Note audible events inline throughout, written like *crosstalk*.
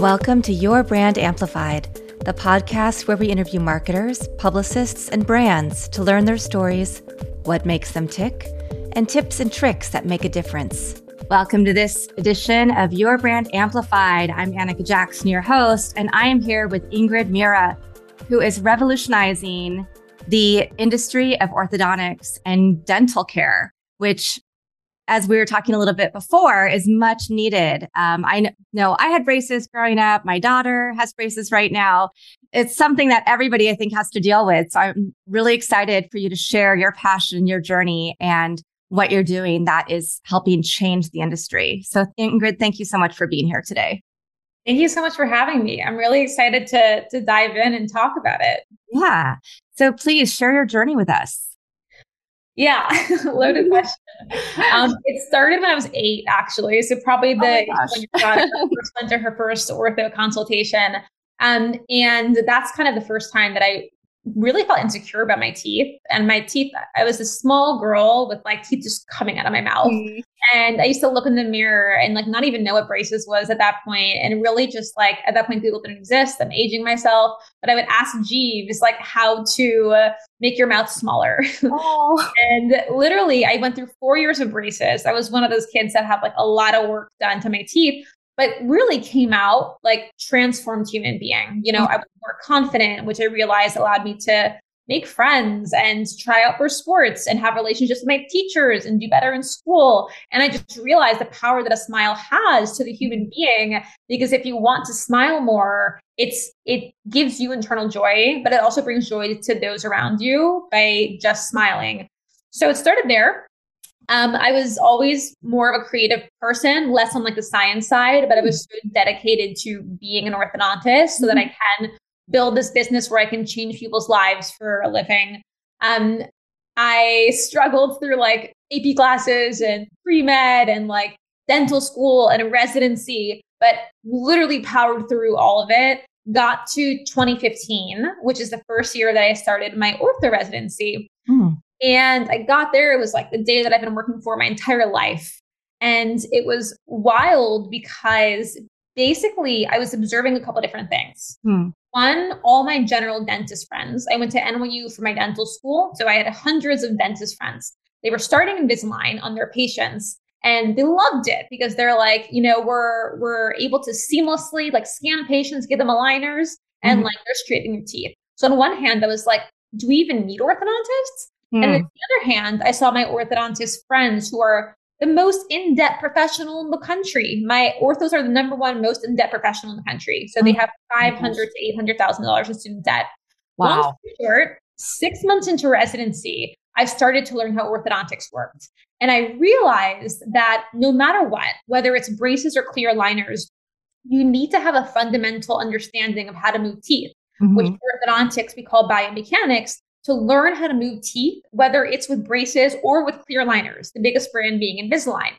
Welcome to Your Brand Amplified, the podcast where we interview marketers, publicists, and brands to learn their stories, what makes them tick, and tips and tricks that make a difference. Welcome to this edition of Your Brand Amplified. I'm Annika Jackson, your host, and I am here with Ingrid Mira, who is revolutionizing the industry of orthodontics and dental care, which as we were talking a little bit before, is much needed. Um, I know I had braces growing up. My daughter has braces right now. It's something that everybody, I think, has to deal with. So I'm really excited for you to share your passion, your journey, and what you're doing that is helping change the industry. So, Ingrid, thank you so much for being here today. Thank you so much for having me. I'm really excited to to dive in and talk about it. Yeah. So please share your journey with us. Yeah, *laughs* loaded question. Um, it started when I was eight, actually. So probably oh the oh when your daughter first went to her first ortho consultation. Um, and that's kind of the first time that I really felt insecure about my teeth. And my teeth, I was a small girl with like teeth just coming out of my mouth. Mm. And I used to look in the mirror and like not even know what braces was at that point, And really just like at that point, Google didn't exist. I'm aging myself. But I would ask Jeeves like how to uh, make your mouth smaller. *laughs* Oh. and literally, I went through four years of braces. I was one of those kids that had like a lot of work done to my teeth but really came out like transformed human being. You know, mm-hmm. I was more confident, which I realized allowed me to make friends and try out for sports and have relationships with my teachers and do better in school. And I just realized the power that a smile has to the human being. Because if you want to smile more, it's it gives you internal joy, but it also brings joy to those around you by just smiling. So it started there. Um, I was always more of a creative person, less on like the science side, but I was so dedicated to being an orthodontist so that I mm-hmm. can build this business where I can change people's lives for a living. Um, I struggled through like AP classes and pre med and like dental school and a residency, but literally powered through all of it. Got to 2015, which is the first year that I started my ortho residency. Mm. And I got there, it was like the day that I've been working for my entire life. And it was wild because basically I was observing a couple different things. Hmm. One, all my general dentist friends. I went to NYU for my dental school. So I had hundreds of dentist friends. They were starting Invisalign on their patients and they loved it because they're like, you know, we're we're able to seamlessly like scan patients, give them aligners, and mm-hmm. like they're straightening your teeth. So on one hand, I was like, do we even need orthodontists? Mm. And on hmm. the other hand, I saw my orthodontist friends who are the most in-debt professional in the country. My orthos are the number one most in-debt professional in the country. So they oh have five hundred to eight hundred thousand dollars in student debt. Wow. Long short, six months into residency, I started to learn how orthodontics worked. And I realized that no matter what, whether it's braces or clear aligners, you need to have a fundamental understanding of how to move teeth, mm-hmm. which orthodontics we call biomechanics, to learn how to move teeth, whether it's with braces or with clear liners, the biggest brand being Invisalign.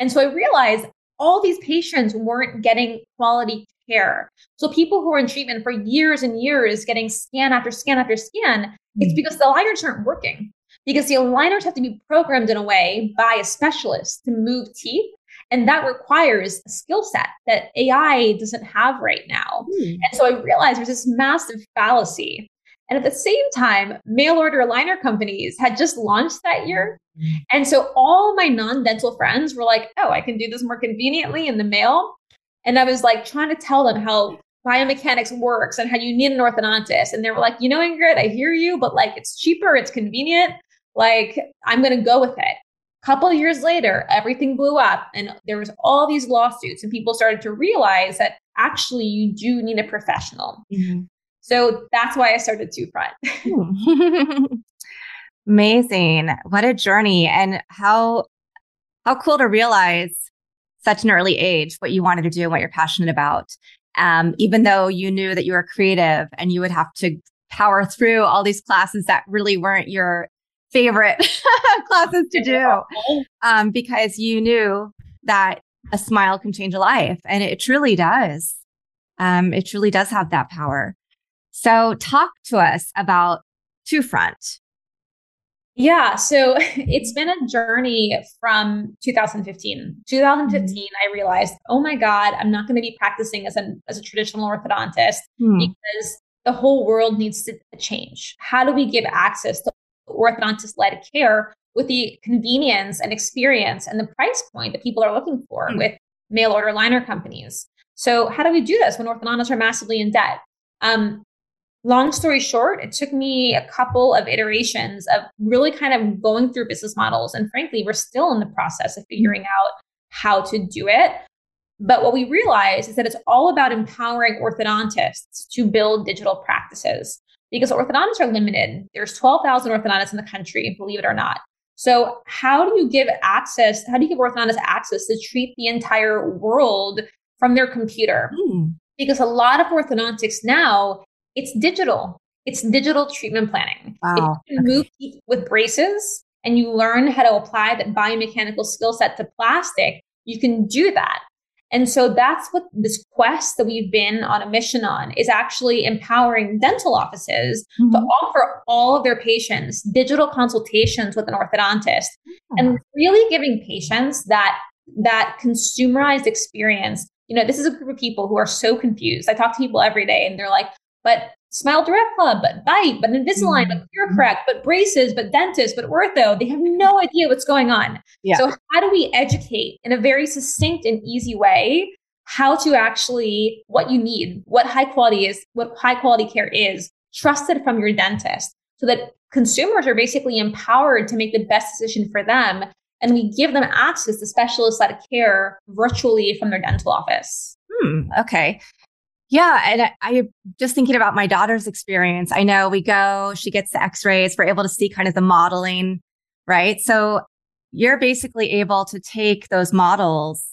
And so I realized all these patients weren't getting quality care. So people who are in treatment for years and years getting scan after scan after scan, mm-hmm. it's hmm. because the aligners aren't working. Because the aligners have to be programmed in a way by a specialist to move teeth. And that requires a skill set that AI doesn't have right now. Mm. And so I realized there's this massive fallacy and at the same time, mail order liner companies had just launched that year. Mm-hmm. And so all my non dental friends were like, oh, I can do this more conveniently in the mail. And I was like trying to tell them how biomechanics works and how you need an orthodontist. And they were like, you know, Ingrid, I hear you, but like it's cheaper, it's convenient. Like I'm going to go with it. A couple years later, everything blew up and there was all these lawsuits and people started to realize that actually you do need a professional. Mm-hmm. So that's why I started Two Front. Hmm. *laughs* Amazing. What a journey and how how cool to realize such an early age what you wanted to do and what you're passionate about. Um, even though you knew that you were creative and you would have to power through all these classes that really weren't your favorite *laughs* classes to do um, because you knew that a smile can change a life and it truly does um, it truly does have that power so talk to us about Two Front. Yeah, so *laughs* it's been a journey from 2015. 2015, mm-hmm. I realized, oh my God, I'm not going to be practicing as a, as a traditional orthodontist mm. because the whole world needs to change. How do we give access to orthodontist led care with the convenience and experience and the price point that people are looking for mm. with mail order liner companies? So, how do we do this when orthodontists are massively in debt? Um, long story short, it took me a couple of iterations of really kind of going through business models. And frankly, we're still in the process of figuring out how to do it. But what we realize is that it's all about empowering orthodontists to build digital practices because orthodontists are limited. There's 12,000 orthodontists in the country, believe it or not. So how do you give access? How do you give orthodontists access to treat the entire world from their computer? Mm. Because a lot of orthodontics now it's digital. It's digital treatment planning. Wow. If you move with braces and you learn how to apply that biomechanical skill set to plastic, you can do that. And so that's what this quest that we've been on a mission on is actually empowering dental offices mm-hmm. to offer all of their patients digital consultations with an orthodontist mm-hmm. and really giving patients that that consumerized experience. You know, this is a group of people who are so confused. I talk to people every day and they're like, but Smile Direct Club, but Byte, but Invisalign, mm-hmm. but ClearCorrect, but braces, but dentist, but ortho. They have no *laughs* idea what's going on. Yeah. So how do we educate in a very succinct and easy way how to actually what you need, what high quality is, what high quality care is, trusted from your dentist, so that consumers are basically empowered to make the best decision for them. And we give them access to specialist led care virtually from their dental office. Hmm, okay. Yeah. And I, I just thinking about my daughter's experience. I know we go, she gets the x rays, we're able to see kind of the modeling, right? So you're basically able to take those models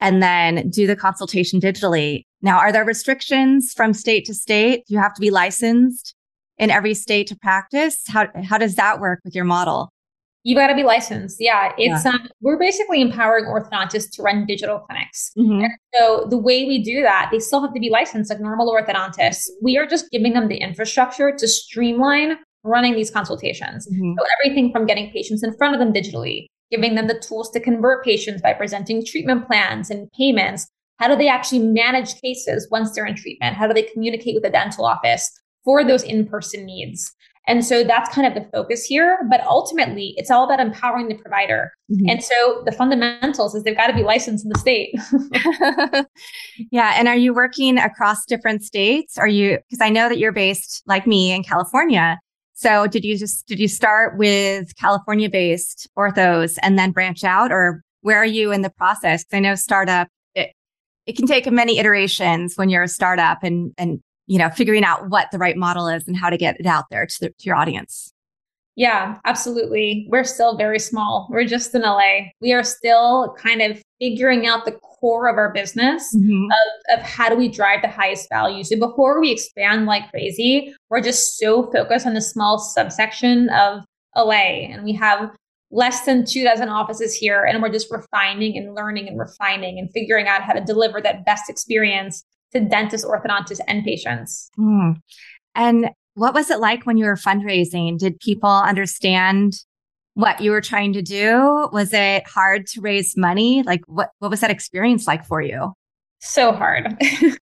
and then do the consultation digitally. Now, are there restrictions from state to state? Do you have to be licensed in every state to practice? How, how does that work with your model? You got to be licensed. Yeah, it's yeah. um we're basically empowering orthodontists to run digital clinics. Mm-hmm. so the way we do that, they still have to be licensed like normal orthodontists. We are just giving them the infrastructure to streamline running these consultations. Mm-hmm. So everything from getting patients in front of them digitally, giving them the tools to convert patients by presenting treatment plans and payments. How do they actually manage cases once they're in treatment? How do they communicate with the dental office for those in-person needs? And so that's kind of the focus here. But ultimately, it's all about empowering the provider. Mm-hmm. And so the fundamentals is they've got to be licensed in the state. *laughs* yeah. And are you working across different states? Are you, because I know that you're based like me in California. So did you just, did you start with California based orthos and then branch out or where are you in the process? Because I know startup, it, it can take many iterations when you're a startup and, and you know, figuring out what the right model is and how to get it out there to, the, to your audience. Yeah, absolutely. We're still very small. We're just in LA. We are still kind of figuring out the core of our business mm-hmm. of, of how do we drive the highest value. So before we expand like crazy, we're just so focused on the small subsection of LA. And we have less than two dozen offices here. And we're just refining and learning and refining and figuring out how to deliver that best experience to dentists, orthodontists, and patients. Mm. And what was it like when you were fundraising? Did people understand what you were trying to do? Was it hard to raise money? Like what, what was that experience like for you? So hard.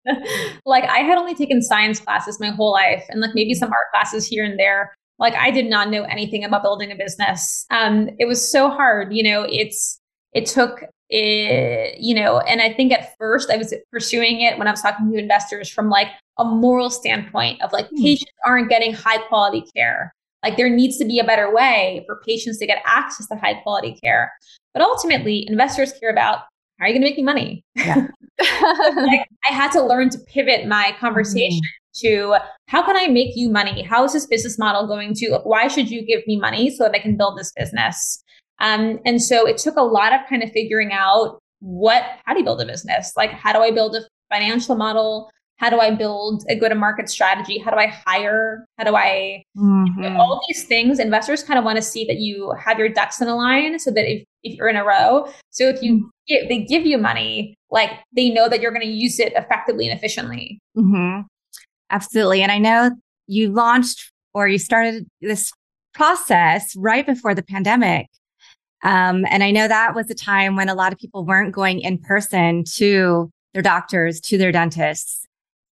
*laughs* like I had only taken science classes my whole life and like maybe some art classes here and there. Like I did not know anything about building a business. Um, it was so hard. You know, it's it took it, you know, and I think at first I was pursuing it when I was talking to investors from like a moral standpoint of like mm. patients aren't getting high quality care. Like there needs to be a better way for patients to get access to high quality care. But ultimately, investors care about how are you going to make me money? Yeah. *laughs* like, I had to learn to pivot my conversation mm. to how can I make you money? How is this business model going to? Why should you give me money so that I can build this business? Um, and so it took a lot of kind of figuring out what, how do you build a business? Like, how do I build a financial model? How do I build a go to market strategy? How do I hire? How do I, mm-hmm. all these things, investors kind of want to see that you have your ducks in a line so that if, if you're in a row, so if you, mm-hmm. they give you money, like they know that you're going to use it effectively and efficiently. Mm-hmm. Absolutely. And I know you launched or you started this process right before the pandemic. Um, and I know that was a time when a lot of people weren't going in person to their doctors, to their dentists.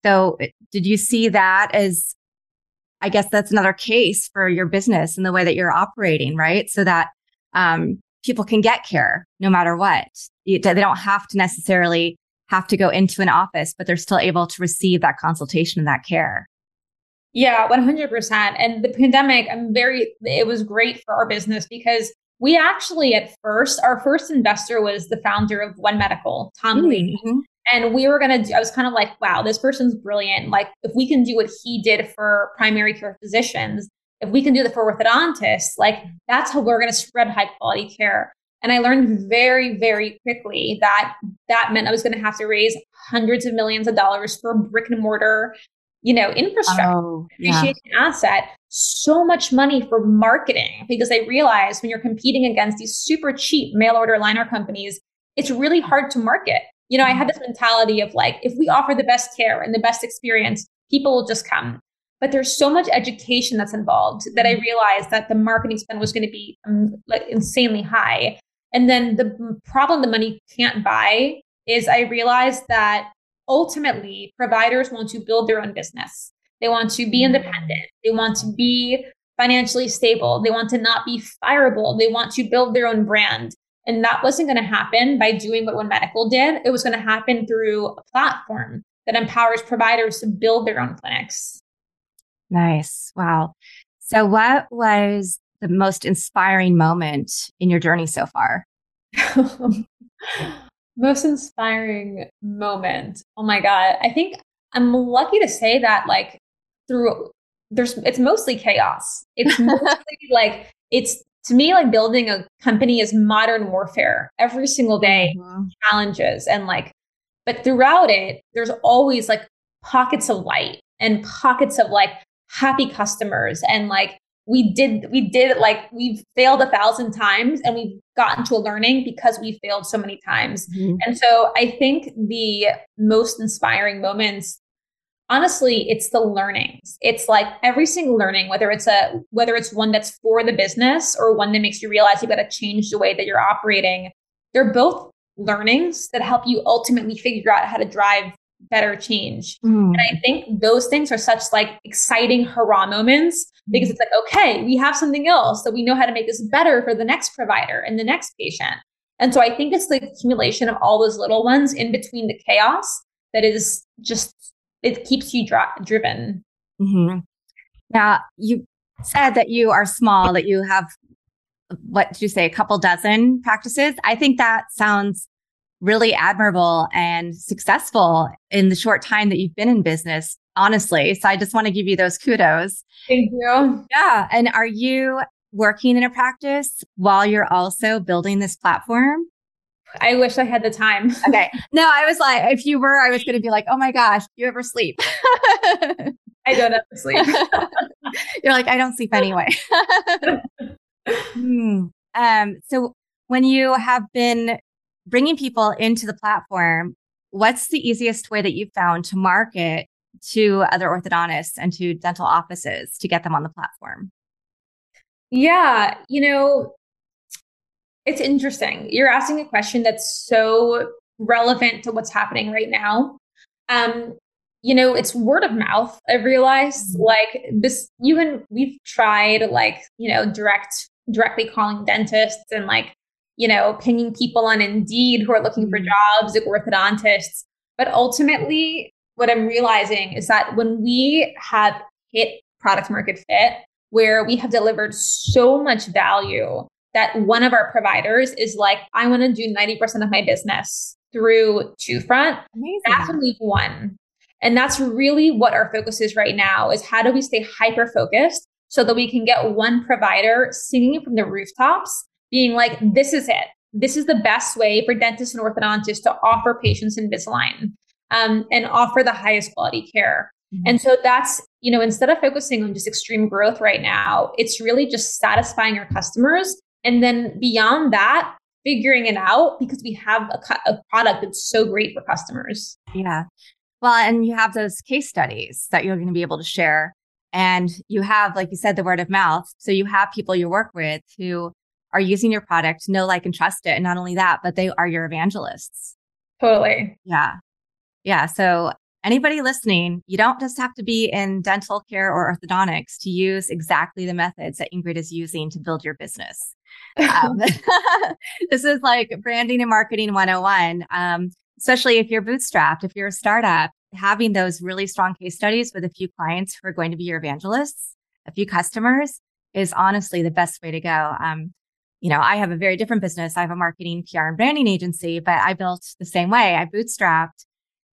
So did you see that as, I guess that's another case for your business and the way that you're operating, right? So that, um, people can get care no matter what. They don't have to necessarily have to go into an office, but they're still able to receive that consultation and that care. Yeah, 100%. And the pandemic, I'm very, it was great for our business because we actually, at first, our first investor was the founder of One Medical, Tom Lee. Mm-hmm. And we were going to do, I was kind of like, wow, this person's brilliant. Like, if we can do what he did for primary care physicians, if we can do that for orthodontists, like, that's how we're going to spread high quality care. And I learned very, very quickly that that meant I was going to have to raise hundreds of millions of dollars for brick and mortar, you know, infrastructure, oh, yeah. asset, so much money for marketing because I realized when you're competing against these super cheap mail order liner companies, it's really hard to market. You know, I had this mentality of like, if we offer the best care and the best experience, people will just come. But there's so much education that's involved that I realized that the marketing spend was going to be um, like insanely high. And then the problem the money can't buy is I realized that ultimately providers want to build their own business. They want to be independent. They want to be financially stable. They want to not be fireable. They want to build their own brand. And that wasn't going to happen by doing what One Medical did. It was going to happen through a platform that empowers providers to build their own clinics. Nice. Wow. So, what was the most inspiring moment in your journey so far? *laughs* most inspiring moment. Oh my God. I think I'm lucky to say that, like, through there's, it's mostly chaos. It's *laughs* mostly like, it's to me, like building a company is modern warfare every single day, mm-hmm. challenges and like, but throughout it, there's always like pockets of light and pockets of like happy customers and like we did we did like we've failed a thousand times and we've gotten to a learning because we failed so many times mm-hmm. and so i think the most inspiring moments honestly it's the learnings it's like every single learning whether it's a whether it's one that's for the business or one that makes you realize you've got to change the way that you're operating they're both learnings that help you ultimately figure out how to drive better change. Mm. And I think those things are such like exciting hurrah moments because it's like, okay, we have something else that we know how to make this better for the next provider and the next patient. And so I think it's the accumulation of all those little ones in between the chaos that is just, it keeps you dra- driven. Mm-hmm. Now, you said that you are small, that you have, what did you say, a couple dozen practices? I think that sounds really admirable and successful in the short time that you've been in business, honestly. So I just want to give you those kudos. Thank you. Yeah. And are you working in a practice while you're also building this platform? I wish I had the time. *laughs* okay. No, I was like, if you were, I was going to be like, oh my gosh, you ever sleep? *laughs* I don't ever sleep. *laughs* You're like, I don't sleep anyway. hmm. Um, so when you have been bringing people into the platform, what's the easiest way that you've found to market to other orthodontists and to dental offices to get them on the platform? Yeah, you know, it's interesting. You're asking a question that's so relevant to what's happening right now. Um, you know, it's word of mouth. I've realized mm-hmm. like this, even we've tried like, you know, direct, directly calling dentists and like you know, pinging people on Indeed who are looking for mm-hmm. jobs, like orthodontists. But ultimately, what I'm realizing is that when we have hit product market fit, where we have delivered so much value that one of our providers is like, I want to do 90% of my business through TwoFront. Amazing. That's we've won. And that's really what our focus is right now is how do we stay hyper focused so that we can get one provider singing from the rooftops being like, this is it. This is the best way for dentists and orthodontists to offer patients Invisalign um, and offer the highest quality care. Mm-hmm. And so that's, you know, instead of focusing on just extreme growth right now, it's really just satisfying our customers. And then beyond that, figuring it out because we have a, a product that's so great for customers. Yeah. Well, and you have those case studies that you're going to be able to share And you have, like you said, the word of mouth. So you have people you work with who are using your product, know, like, and trust it. And not only that, but they are your evangelists. Totally. Yeah. Yeah. So anybody listening, you don't just have to be in dental care or orthodontics to use exactly the methods that Ingrid is using to build your business. Um, *laughs* *laughs* this is like branding and marketing 101. Um, especially if you're bootstrapped, if you're a startup, having those really strong case studies with a few clients who are going to be your evangelists, a few customers is honestly the best way to go. Um, you know, I have a very different business. I have a marketing, PR, and branding agency, but I built the same way. I bootstrapped.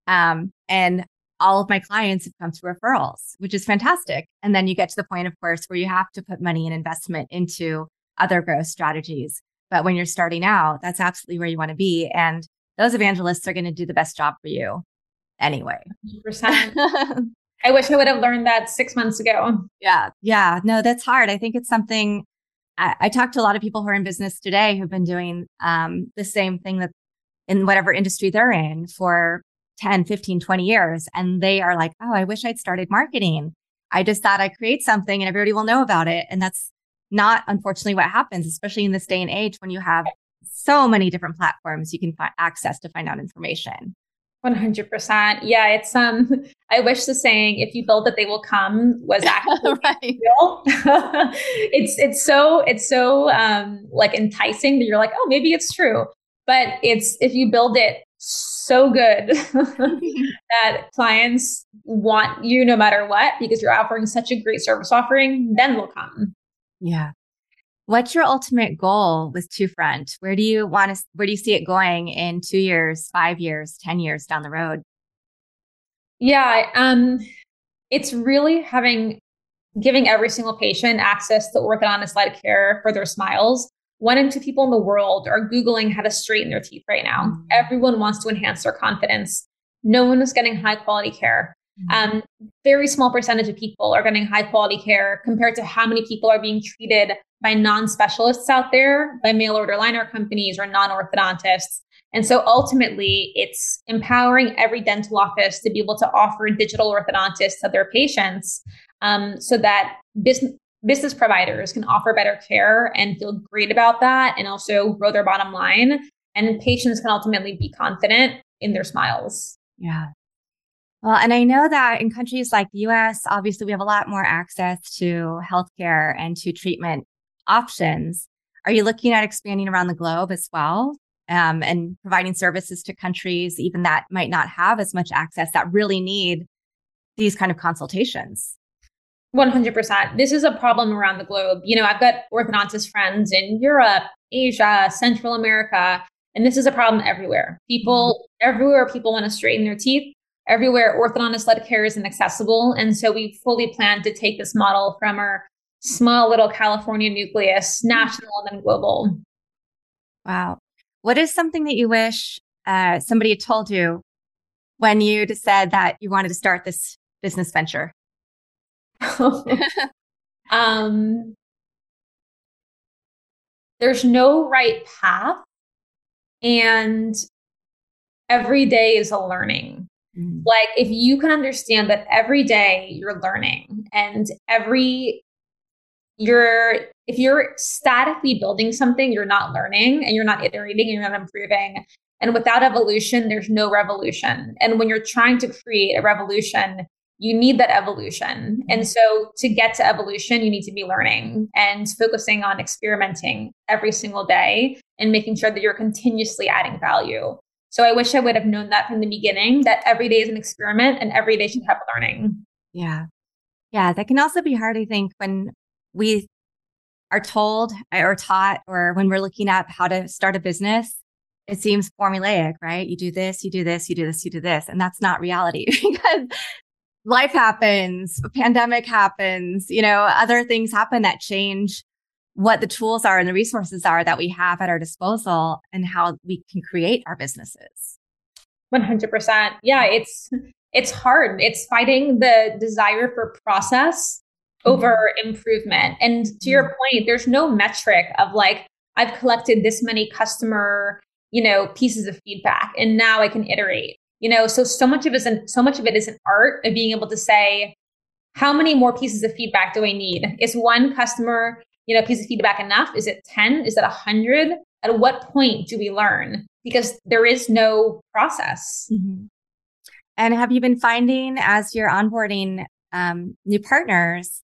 Um, and all of my clients have come through referrals, which is fantastic. And then you get to the point, of course, where you have to put money and investment into other growth strategies. But when you're starting out, that's absolutely where you want to be. And those evangelists are going to do the best job for you anyway. 100%. *laughs* I wish I would have learned that six months ago. Yeah. Yeah. No, that's hard. I think it's something I, I talk to a lot of people who are in business today who've been doing um, the same thing that in whatever industry they're in for 10, 15, 20 years. And they are like, oh, I wish I'd started marketing. I just thought I'd create something and everybody will know about it. And that's not unfortunately what happens, especially in this day and age when you have so many different platforms you can find access to find out information. 100%. Yeah, it's um *laughs* I wish the saying if you build it they will come was *laughs* actually *laughs* real. it's it's so it's so um like enticing that you're like, "Oh, maybe it's true." But it's if you build it so good *laughs* that clients want you no matter what because you're offering such a great service offering, then they'll come. Yeah. What's your ultimate goal with Two Front? Where do you want to, where do you see it going in two years, five years, 10 years down the road? Yeah. Um, it's really having, giving every single patient access to orthodontist led care for their smiles. One in two people in the world are Googling how to straighten their teeth right now. Mm-hmm. Everyone wants to enhance their confidence. No one is getting high quality care. Mm-hmm. Um, very small percentage of people are getting high quality care compared to how many people are being treated by non-specialists out there, by mail order liner companies or non-orthodontists. And so ultimately, it's empowering every dental office to be able to offer digital orthodontists to their patients um, so that business, business providers can offer better care and feel great about that and also grow their bottom line. And patients can ultimately be confident in their smiles. Yeah. Well, and I know that in countries like the US, obviously we have a lot more access to healthcare and to treatment options. Are you looking at expanding around the globe as well um, and providing services to countries even that might not have as much access that really need these kind of consultations? 100%. This is a problem around the globe. You know, I've got orthodontist friends in Europe, Asia, Central America, and this is a problem everywhere. People, mm-hmm. everywhere people want to straighten their teeth, everywhere orthodontist led care is inaccessible. And so we fully plan to take this model from our small little California nucleus, national and then global. Wow. What is something that you wish uh, somebody had told you when you said that you wanted to start this business venture? *laughs* um, there's no right path, and every day is a learning. Mm. Like, if you can understand that every day you're learning and every you're if you're statically building something, you're not learning and you're not iterating and you're not improving. And without evolution, there's no revolution. And when you're trying to create a revolution, you need that evolution. Mm-hmm. And so to get to evolution, you need to be learning and focusing on experimenting every single day and making sure that you're continuously adding value. So I wish I would have known that from the beginning that every day is an experiment and every day should have learning. Yeah. Yeah. That can also be hard, I think, when we are told eh, or taught, or when we're looking at how to start a business, it seems formulaic, right? You do this, you do this, you do this, you do this. And that's not reality *laughs* because life happens, a pandemic happens, you know, other things happen that change what the tools are and the resources are that we have at our disposal and how we can create our businesses. 100%. Yeah, it's it's hard. It's fighting the desire for process over improvement. And to your mm-hmm. point, there's no metric of like, I've collected this many customer, you know, pieces of feedback and now I can iterate. You know, so so much of it is so much of it is an art of being able to say, how many more pieces of feedback do I need? Is one customer, you know, piece of feedback enough? Is it 10? Is it 100? At what point do we learn? Because there is no process. Mm-hmm. And have you been finding as you're onboarding um, new partners,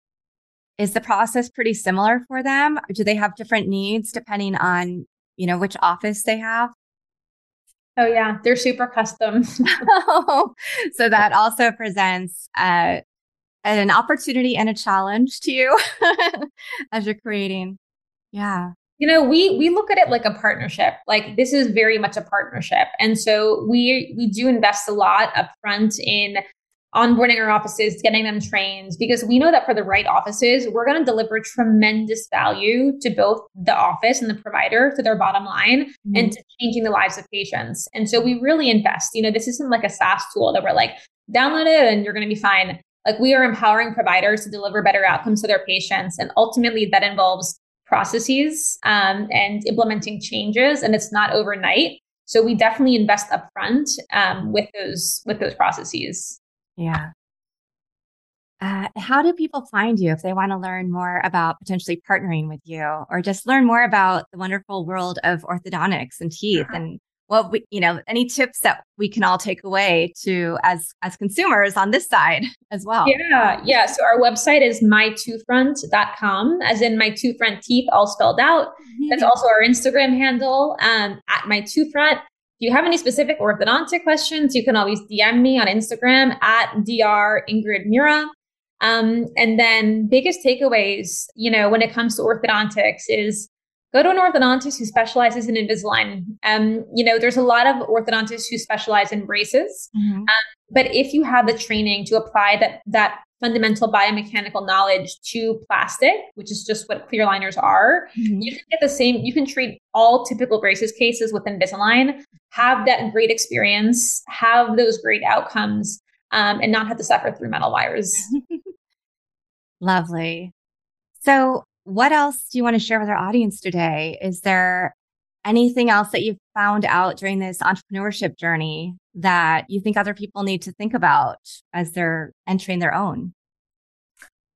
is the process pretty similar for them? Do they have different needs depending on, you know, which office they have? Oh yeah, they're super custom. *laughs* *laughs* so that also presents uh, an opportunity and a challenge to you *laughs* as you're creating. Yeah. You know, we we look at it like a partnership. Like this is very much a partnership. And so we we do invest a lot upfront in onboarding our offices, getting them trained, because we know that for the right offices, we're going to deliver tremendous value to both the office and the provider to their bottom line mm-hmm. and to changing the lives of patients. And so we really invest. You know, this isn't like a SaaS tool that we're like, download it and you're going to be fine. Like we are empowering providers to deliver better outcomes to their patients. And ultimately, that involves processes um, and implementing changes, and it's not overnight. So we definitely invest upfront um, with those with those processes. Yeah. Uh, how do people find you if they want to learn more about potentially partnering with you or just learn more about the wonderful world of orthodontics and teeth and what we, you know, any tips that we can all take away to as as consumers on this side as well. Yeah, yeah. So our website is mytoothfront.com, as in my two front teeth all spelled out. Mm-hmm. That's also our Instagram handle um, at my toothfront. If you have any specific orthodontic questions, you can always DM me on Instagram at dr Ingrid Mura. Um, and then biggest takeaways, you know, when it comes to orthodontics is go to an orthodontist who specializes in Invisalign. Um, you know, there's a lot of orthodontists who specialize in braces. Mm-hmm. Um, but if you have the training to apply that that fundamental biomechanical knowledge to plastic, which is just what clear liners are, mm-hmm. you can get the same, you can treat all typical braces cases with Invisalign, have that great experience, have those great outcomes, um, and not have to suffer through metal wires. *laughs* Lovely. So what else do you want to share with our audience today? Is there anything else that you've found out during this entrepreneurship journey that you think other people need to think about as they're entering their own?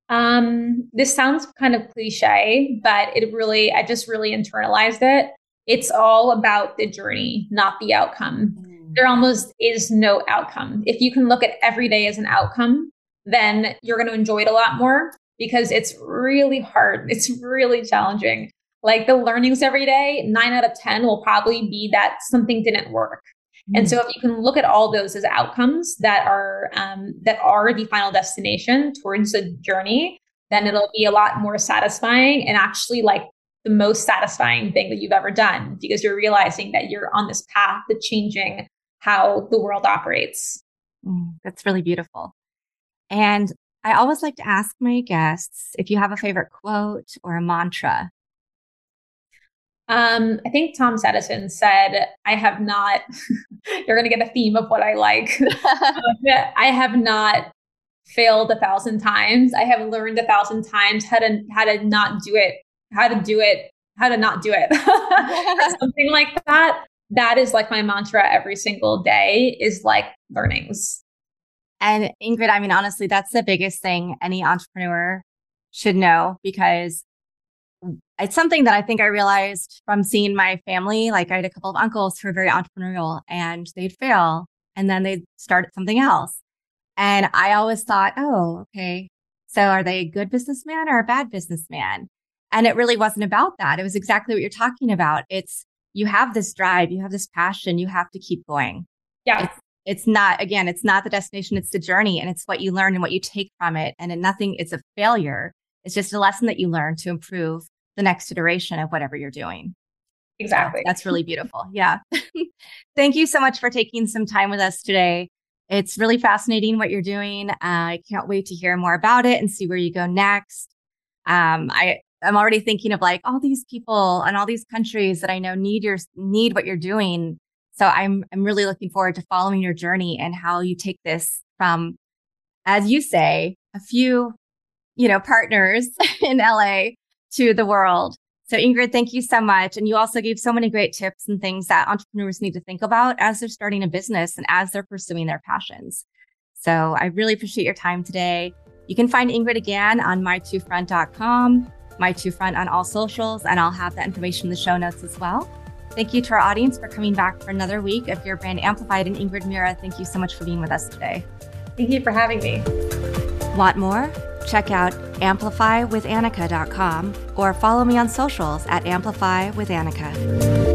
Um, this sounds kind of cliche, but it really, I just really internalized it. It's all about the journey, not the outcome. Mm. There almost is no outcome. If you can look at every day as an outcome, then you're going to enjoy it a lot more because it's really hard. It's really challenging. Like the learnings every day, nine out of 10 will probably be that something didn't work. Mm-hmm. And so if you can look at all those as outcomes that are, um, that are the final destination towards a journey, then it'll be a lot more satisfying and actually like the most satisfying thing that you've ever done because you're realizing that you're on this path to changing how the world operates. Mm, that's really beautiful. And I always like to ask my guests if you have a favorite quote or a mantra. Um, I think Tom Edison said, I have not, *laughs* you're going to get a theme of what I like. *laughs* *laughs* I have not failed a thousand times. I have learned a thousand times how to, how to not do it, how to do it, how to not do it. something like that. That is like my mantra every single day is like learnings. And Ingrid, I mean, honestly, that's the biggest thing any entrepreneur should know because it's something that I think I realized from seeing my family. Like I had a couple of uncles who were very entrepreneurial and they'd fail and then they'd start something else. And I always thought, oh, okay. So are they a good businessman or a bad businessman? And it really wasn't about that. It was exactly what you're talking about. It's you have this drive, you have this passion, you have to keep going. Yeah. It's, it's not again it's not the destination it's the journey and it's what you learn and what you take from it and nothing it's a failure it's just a lesson that you learn to improve the next iteration of whatever you're doing. Exactly. that's really beautiful. Yeah. *laughs* Thank you so much for taking some time with us today. It's really fascinating what you're doing. Uh, i can't wait to hear more about it and see where you go next. Um, i i'm already thinking of like all these people and all these countries that i know need your need what you're doing. So I'm I'm really looking forward to following your journey and how you take this from, as you say, a few, you know, partners *laughs* in LA to the world. So Ingrid, thank you so much. And you also gave so many great tips and things that entrepreneurs need to think about as they're starting a business and as they're pursuing their passions. So I really appreciate your time today. You can find Ingrid again on my2front.com, my2front on all socials, and I'll have that information in the show notes as well. Thank you to our audience for coming back for another week of Your Brand Amplified. And Ingrid Mira, thank you so much for being with us today. Thank you for having me. Want more? Check out amplifywithannika.com or follow me on socials at amplifywithannika.